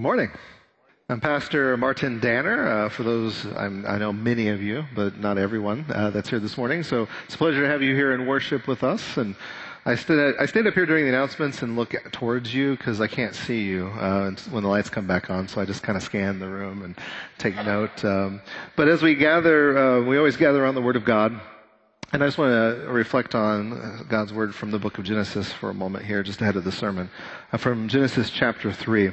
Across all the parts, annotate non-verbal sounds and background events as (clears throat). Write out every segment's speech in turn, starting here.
Good morning. I'm Pastor Martin Danner. Uh, for those, I'm, i know many of you, but not everyone uh, that's here this morning. So it's a pleasure to have you here in worship with us. And I stand, I up here during the announcements and look towards you because I can't see you uh, when the lights come back on. So I just kind of scan the room and take note. Um, but as we gather, uh, we always gather on the Word of God. And I just want to reflect on God's Word from the book of Genesis for a moment here, just ahead of the sermon. Uh, from Genesis chapter 3.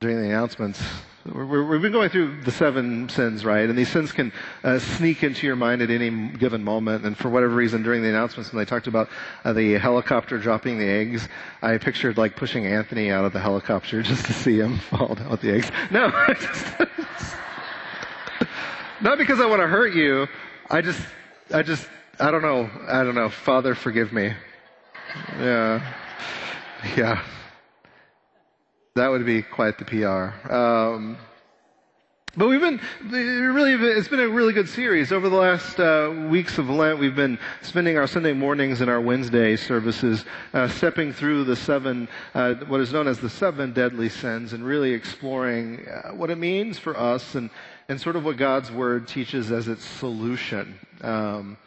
during the announcements. we have been going through the seven sins, right? And these sins can uh, sneak into your mind at any given moment. And for whatever reason, during the announcements, when they talked about uh, the helicopter dropping the eggs, I pictured like pushing Anthony out of the helicopter (laughs) just to see him fall down with the eggs. No, (laughs) not because I want to hurt you. I just, I just, I don't know. I don't know. Father, forgive me. Yeah. Yeah. That would be quite the PR. Um, but we've been really, it's been a really good series. Over the last uh, weeks of Lent, we've been spending our Sunday mornings and our Wednesday services uh, stepping through the seven, uh, what is known as the seven deadly sins, and really exploring uh, what it means for us and, and sort of what God's Word teaches as its solution. Um,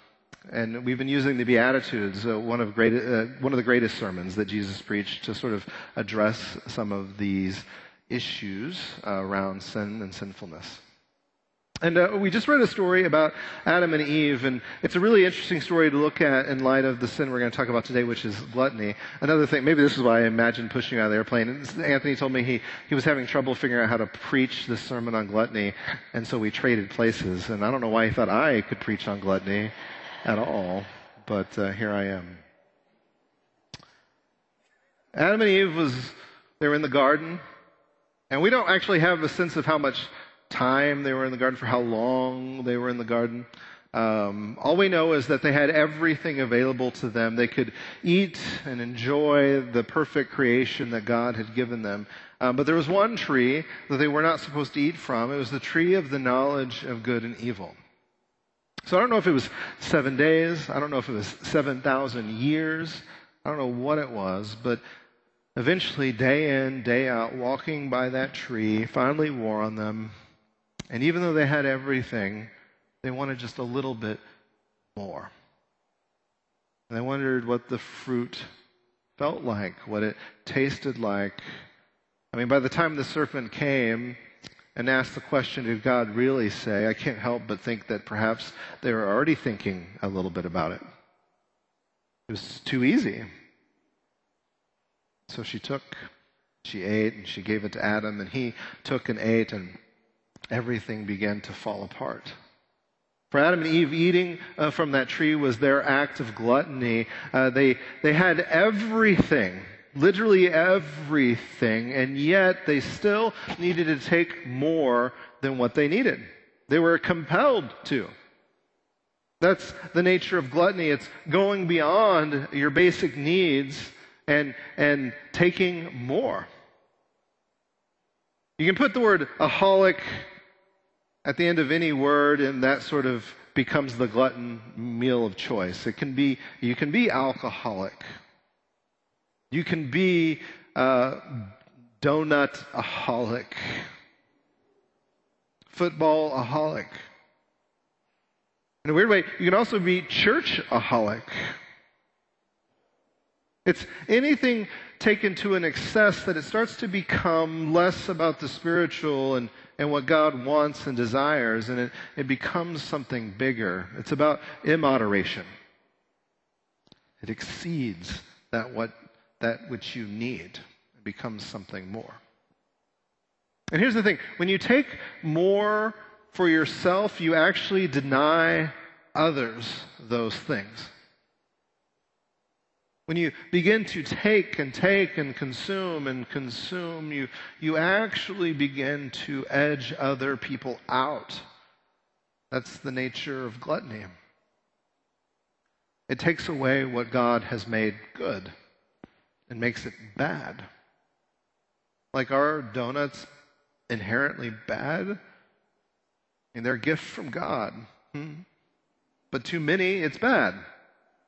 and we've been using the Beatitudes, uh, one, of great, uh, one of the greatest sermons that Jesus preached, to sort of address some of these issues uh, around sin and sinfulness. And uh, we just read a story about Adam and Eve, and it's a really interesting story to look at in light of the sin we're going to talk about today, which is gluttony. Another thing, maybe this is why I imagined pushing you out of the airplane. Anthony told me he, he was having trouble figuring out how to preach this sermon on gluttony, and so we traded places. And I don't know why he thought I could preach on gluttony at all, but uh, here I am. Adam and Eve was they were in the garden, and we don't actually have a sense of how much time they were in the garden, for how long they were in the garden. Um, all we know is that they had everything available to them. They could eat and enjoy the perfect creation that God had given them. Um, but there was one tree that they were not supposed to eat from. It was the tree of the knowledge of good and evil. So I don't know if it was seven days. I don't know if it was 7,000 years. I don't know what it was, but eventually, day in, day out, walking by that tree finally wore on them. And even though they had everything, they wanted just a little bit more. And they wondered what the fruit felt like, what it tasted like. I mean, by the time the serpent came, and ask the question, did God really say? I can't help but think that perhaps they were already thinking a little bit about it. It was too easy. So she took, she ate, and she gave it to Adam, and he took and ate, and everything began to fall apart. For Adam and Eve, eating uh, from that tree was their act of gluttony. Uh, they, they had everything literally everything, and yet they still needed to take more than what they needed. They were compelled to. That's the nature of gluttony. It's going beyond your basic needs and, and taking more. You can put the word aholic at the end of any word, and that sort of becomes the glutton meal of choice. It can be, you can be alcoholic. You can be a donut aholic, football aholic. In a weird way, you can also be church aholic. It's anything taken to an excess that it starts to become less about the spiritual and, and what God wants and desires, and it, it becomes something bigger. It's about immoderation. It exceeds that what that which you need. It becomes something more. And here's the thing when you take more for yourself, you actually deny others those things. When you begin to take and take and consume and consume, you, you actually begin to edge other people out. That's the nature of gluttony. It takes away what God has made good and makes it bad. Like our donuts inherently bad? Mean, they're a gift from God. Hmm? But too many, it's bad.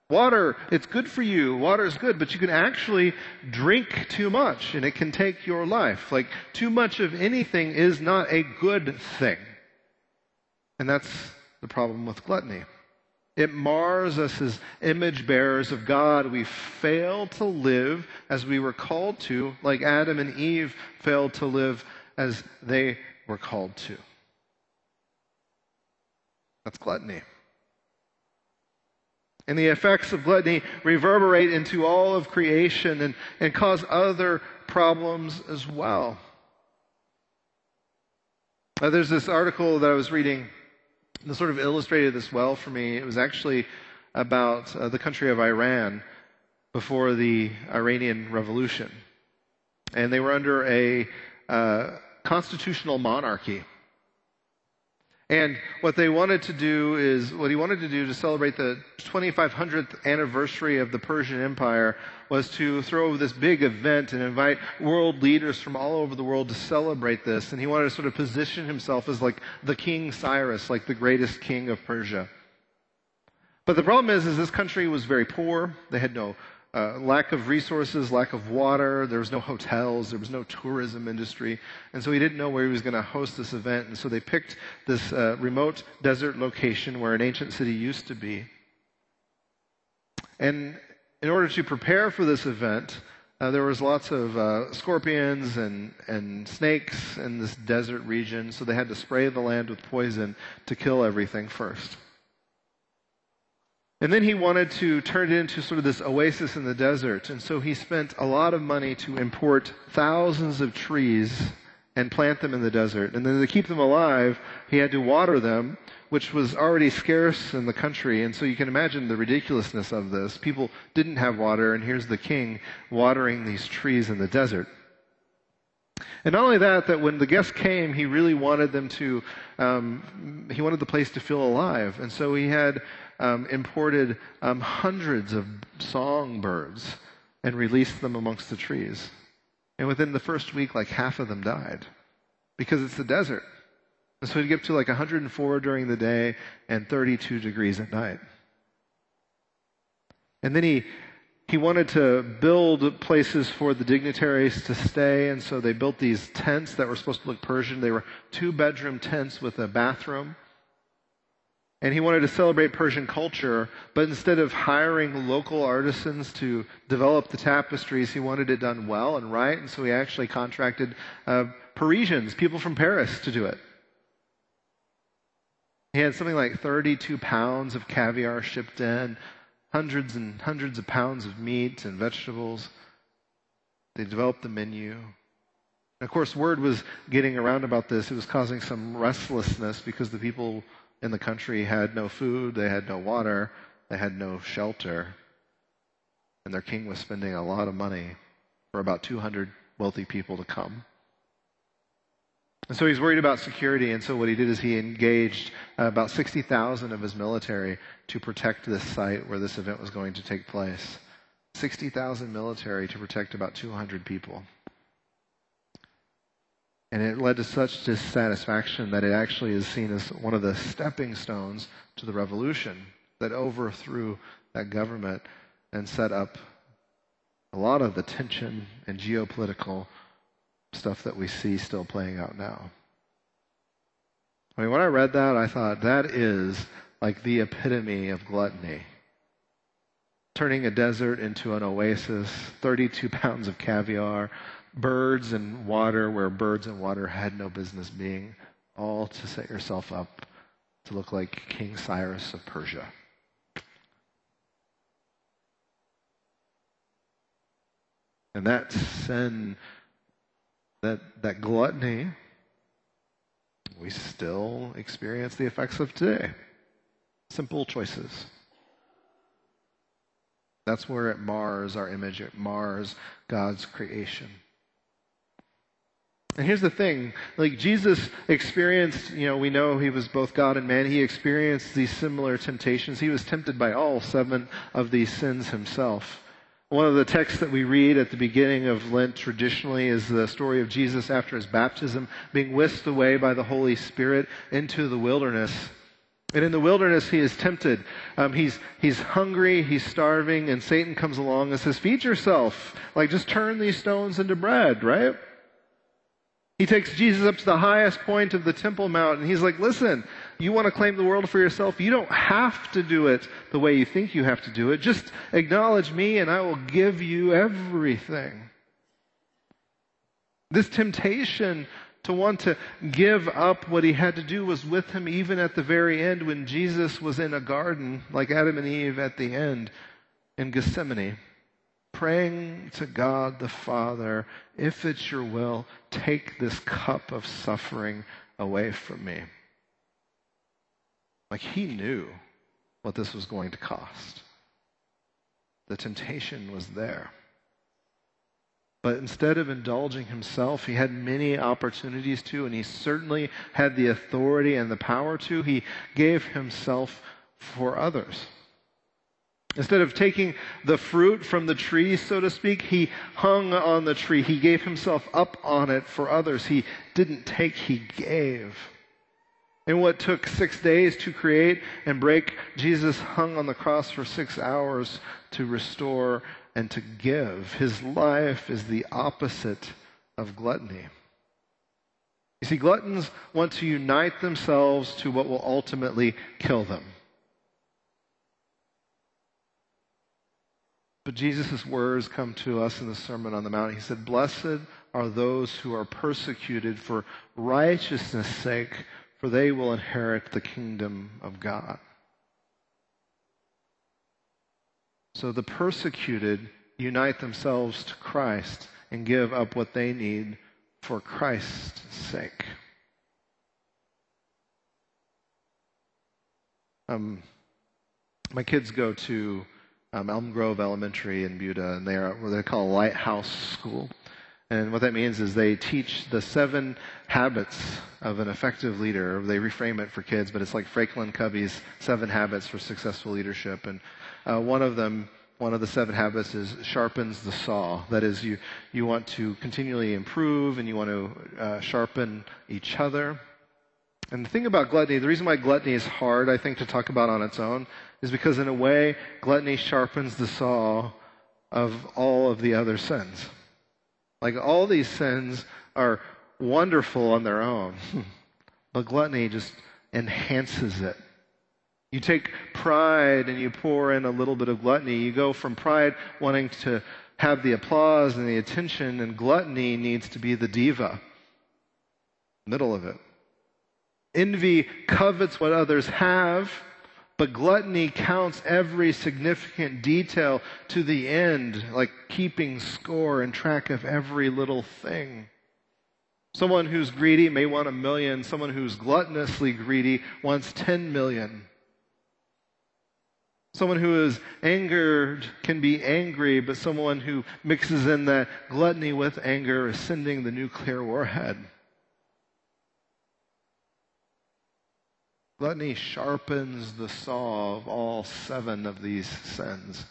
Water, it's good for you. Water is good, but you can actually drink too much and it can take your life. Like, too much of anything is not a good thing. And that's the problem with gluttony. It mars us as image bearers of God. We fail to live as we were called to, like Adam and Eve failed to live as they were called to. That's gluttony. And the effects of gluttony reverberate into all of creation and, and cause other problems as well. Uh, there's this article that I was reading that sort of illustrated this well for me. It was actually about uh, the country of Iran before the Iranian Revolution. And they were under a uh, constitutional monarchy. And what they wanted to do is, what he wanted to do to celebrate the 2500th anniversary of the Persian Empire was to throw this big event and invite world leaders from all over the world to celebrate this. And he wanted to sort of position himself as like the King Cyrus, like the greatest king of Persia. But the problem is, is this country was very poor. They had no uh, lack of resources, lack of water. There was no hotels. There was no tourism industry. And so he didn't know where he was going to host this event. And so they picked this uh, remote desert location where an ancient city used to be. And in order to prepare for this event, uh, there was lots of uh, scorpions and, and snakes in this desert region. So they had to spray the land with poison to kill everything first. And then he wanted to turn it into sort of this oasis in the desert. And so he spent a lot of money to import thousands of trees and plant them in the desert. And then to keep them alive, he had to water them, which was already scarce in the country. And so you can imagine the ridiculousness of this. People didn't have water, and here's the king watering these trees in the desert. And not only that, that when the guests came, he really wanted them to, um, he wanted the place to feel alive. And so he had um, imported um, hundreds of songbirds and released them amongst the trees. And within the first week, like half of them died because it's the desert. And so he'd get to like 104 during the day and 32 degrees at night. And then he he wanted to build places for the dignitaries to stay, and so they built these tents that were supposed to look Persian. They were two bedroom tents with a bathroom. And he wanted to celebrate Persian culture, but instead of hiring local artisans to develop the tapestries, he wanted it done well and right. And so he actually contracted uh, Parisians, people from Paris, to do it. He had something like 32 pounds of caviar shipped in, hundreds and hundreds of pounds of meat and vegetables. They developed the menu. And of course, word was getting around about this. It was causing some restlessness because the people in the country had no food, they had no water, they had no shelter. And their king was spending a lot of money for about 200 wealthy people to come. And so he's worried about security, and so what he did is he engaged uh, about 60,000 of his military to protect this site where this event was going to take place. 60,000 military to protect about 200 people. And it led to such dissatisfaction that it actually is seen as one of the stepping stones to the revolution that overthrew that government and set up a lot of the tension and geopolitical stuff that we see still playing out now. I mean, when I read that, I thought that is like the epitome of gluttony. turning a desert into an oasis, 32 (laughs) pounds of caviar, birds and water where birds and water had no business being, all to set yourself up to look like King Cyrus of Persia. And that sin, that, that gluttony, we still experience the effects of today. Simple choices. That's where it mars our image, it mars God's creation. And here's the thing, like Jesus experienced, you know, we know he was both God and man. He experienced these similar temptations. He was tempted by all seven of these sins himself. One of the texts that we read at the beginning of Lent traditionally is the story of Jesus after his baptism being whisked away by the Holy Spirit into the wilderness. And in the wilderness, he is tempted. Um, he's, he's hungry, he's starving, and Satan comes along and says, Feed yourself. Like, just turn these stones into bread, right? He takes Jesus up to the highest point of the Temple Mount, and he's like, Listen, you want to claim the world for yourself? You don't have to do it the way you think you have to do it. Just acknowledge me and I will give you everything. This temptation to want to give up what he had to do was with him even at the very end when Jesus was in a garden, like Adam and Eve at the end in Gethsemane, praying to God the Father, if it's your will, take this cup of suffering away from me. Like he knew what this was going to cost. The temptation was there. But instead of indulging himself, he had many opportunities to, and he certainly had the authority and the power to. He gave himself for others. Instead of taking the fruit from the tree, so to speak, he hung on the tree. He gave himself up on it for others. He didn't take, he gave. And what took six days to create and break, Jesus hung on the cross for six hours to restore and to give. His life is the opposite of gluttony. You see, gluttons want to unite themselves to what will ultimately kill them. But Jesus' words come to us in the Sermon on the Mount. He said, Blessed are those who are persecuted for righteousness' sake, for they will inherit the kingdom of God. So the persecuted unite themselves to Christ and give up what they need for Christ's sake. Um, my kids go to um, Elm Grove Elementary in Buda, and they are what they call a lighthouse school. And what that means is they teach the seven habits of an effective leader. They reframe it for kids, but it's like Franklin Covey's seven habits for successful leadership. And uh, one of them, one of the seven habits is sharpens the saw. That is, you, you want to continually improve and you want to uh, sharpen each other. And the thing about gluttony, the reason why gluttony is hard, I think, to talk about on its own, is because in a way, gluttony sharpens the saw of all of the other sins. Like all these sins are wonderful on their own, (laughs) but gluttony just enhances it. You take pride and you pour in a little bit of gluttony. You go from pride wanting to have the applause and the attention, and gluttony needs to be the diva. Middle of it. Envy covets what others have but gluttony counts every significant detail to the end, like keeping score and track of every little thing. Someone who's greedy may want a million. Someone who's gluttonously greedy wants 10 million. Someone who is angered can be angry, but someone who mixes in that gluttony with anger is sending the nuclear warhead. Gluttony sharpens the saw of all seven of these sins,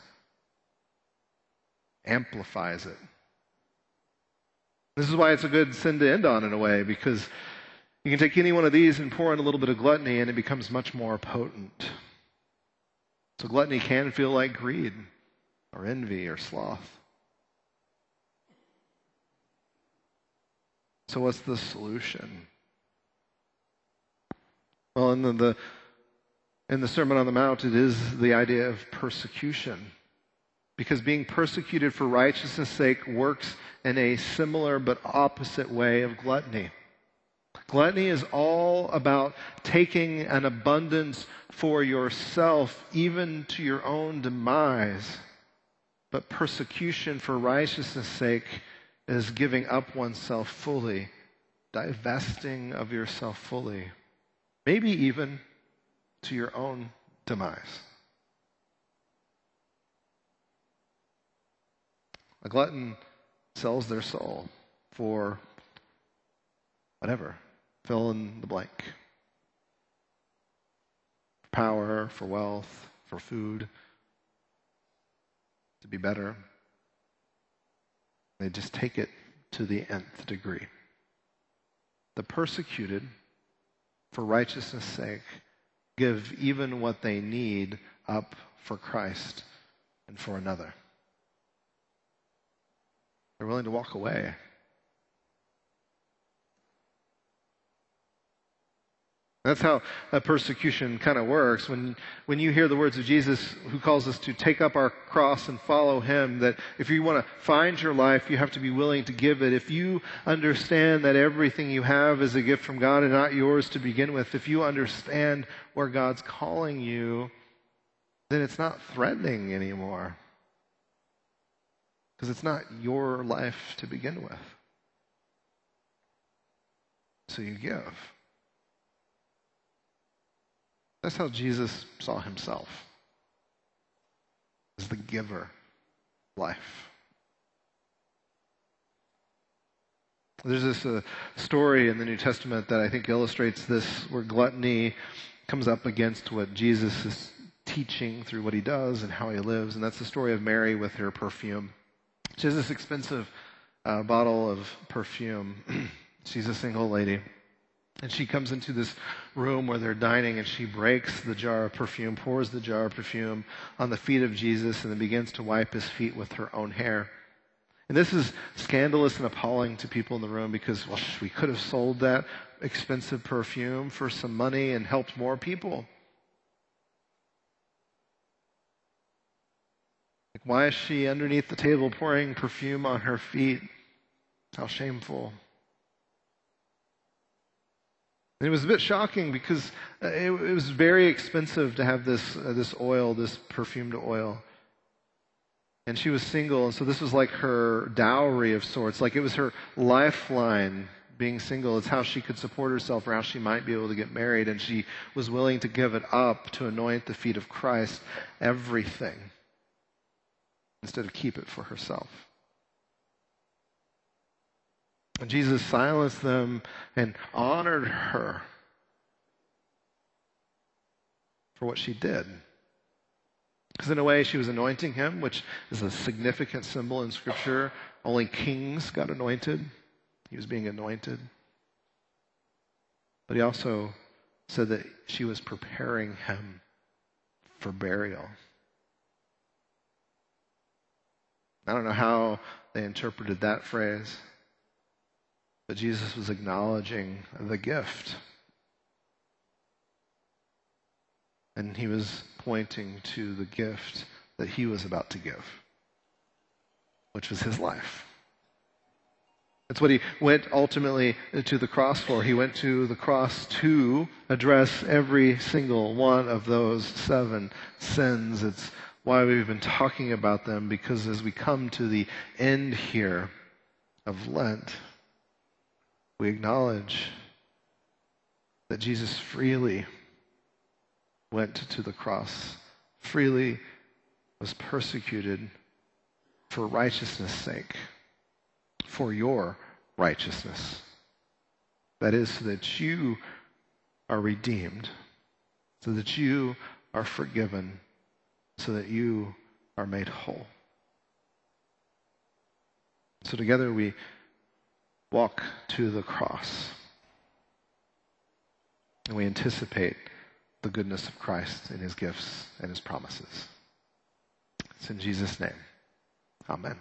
amplifies it. This is why it's a good sin to end on in a way, because you can take any one of these and pour in a little bit of gluttony and it becomes much more potent. So gluttony can feel like greed or envy or sloth. So, what's the solution? The, the, in the Sermon on the Mount, it is the idea of persecution. because being persecuted for righteousness' sake works in a similar but opposite way of gluttony. Gluttony is all about taking an abundance for yourself, even to your own demise. But persecution for righteousness' sake is giving up oneself fully, divesting of yourself fully, maybe even to your own demise. A glutton sells their soul for whatever, fill in the blank. Power, for wealth, for food, to be better. They just take it to the nth degree. The persecuted, for righteousness' sake, give even what they need up for Christ and for another. They're willing to walk away. That's how a persecution kind of works. When, when you hear the words of Jesus, who calls us to take up our cross and follow him, that if you want to find your life, you have to be willing to give it. If you understand that everything you have is a gift from God and not yours to begin with, if you understand where God's calling you, then it's not threatening anymore because it's not your life to begin with. So you give. That's how Jesus saw himself as the giver of life. There's this uh, story in the New Testament that I think illustrates this, where gluttony comes up against what Jesus is teaching through what he does and how he lives. And that's the story of Mary with her perfume. She has this expensive uh, bottle of perfume. (clears throat) She's a single lady. And she comes into this room where they're dining and she breaks the jar of perfume, pours the jar of perfume on the feet of Jesus, and then begins to wipe his feet with her own hair. And this is scandalous and appalling to people in the room because, well, we could have sold that expensive perfume for some money and helped more people. Like, why is she underneath the table pouring perfume on her feet? How shameful. And it was a bit shocking because uh, it, it was very expensive to have this, uh, this oil, this perfumed oil. And she was single, and so this was like her dowry of sorts. Like it was her lifeline being single. It's how she could support herself or how she might be able to get married. And she was willing to give it up to anoint the feet of Christ, everything instead of keep it for herself. And Jesus silenced them and honored her for what she did. Because in a way, she was anointing him, which is a significant symbol in Scripture. Only kings got anointed. He was being anointed. But he also said that she was preparing him for burial. I don't know how they interpreted that phrase, Jesus was acknowledging the gift. And he was pointing to the gift that he was about to give, which was his life. That's what he went ultimately to the cross for. He went to the cross to address every single one of those seven sins. It's why we've been talking about them because as we come to the end here of Lent, we acknowledge that Jesus freely went to the cross, freely was persecuted for righteousness' sake, for your righteousness. That is, so that you are redeemed, so that you are forgiven so that you are made whole. So together we walk to the cross and we anticipate the goodness of Christ in his gifts and his promises. It's in Jesus' name. Amen.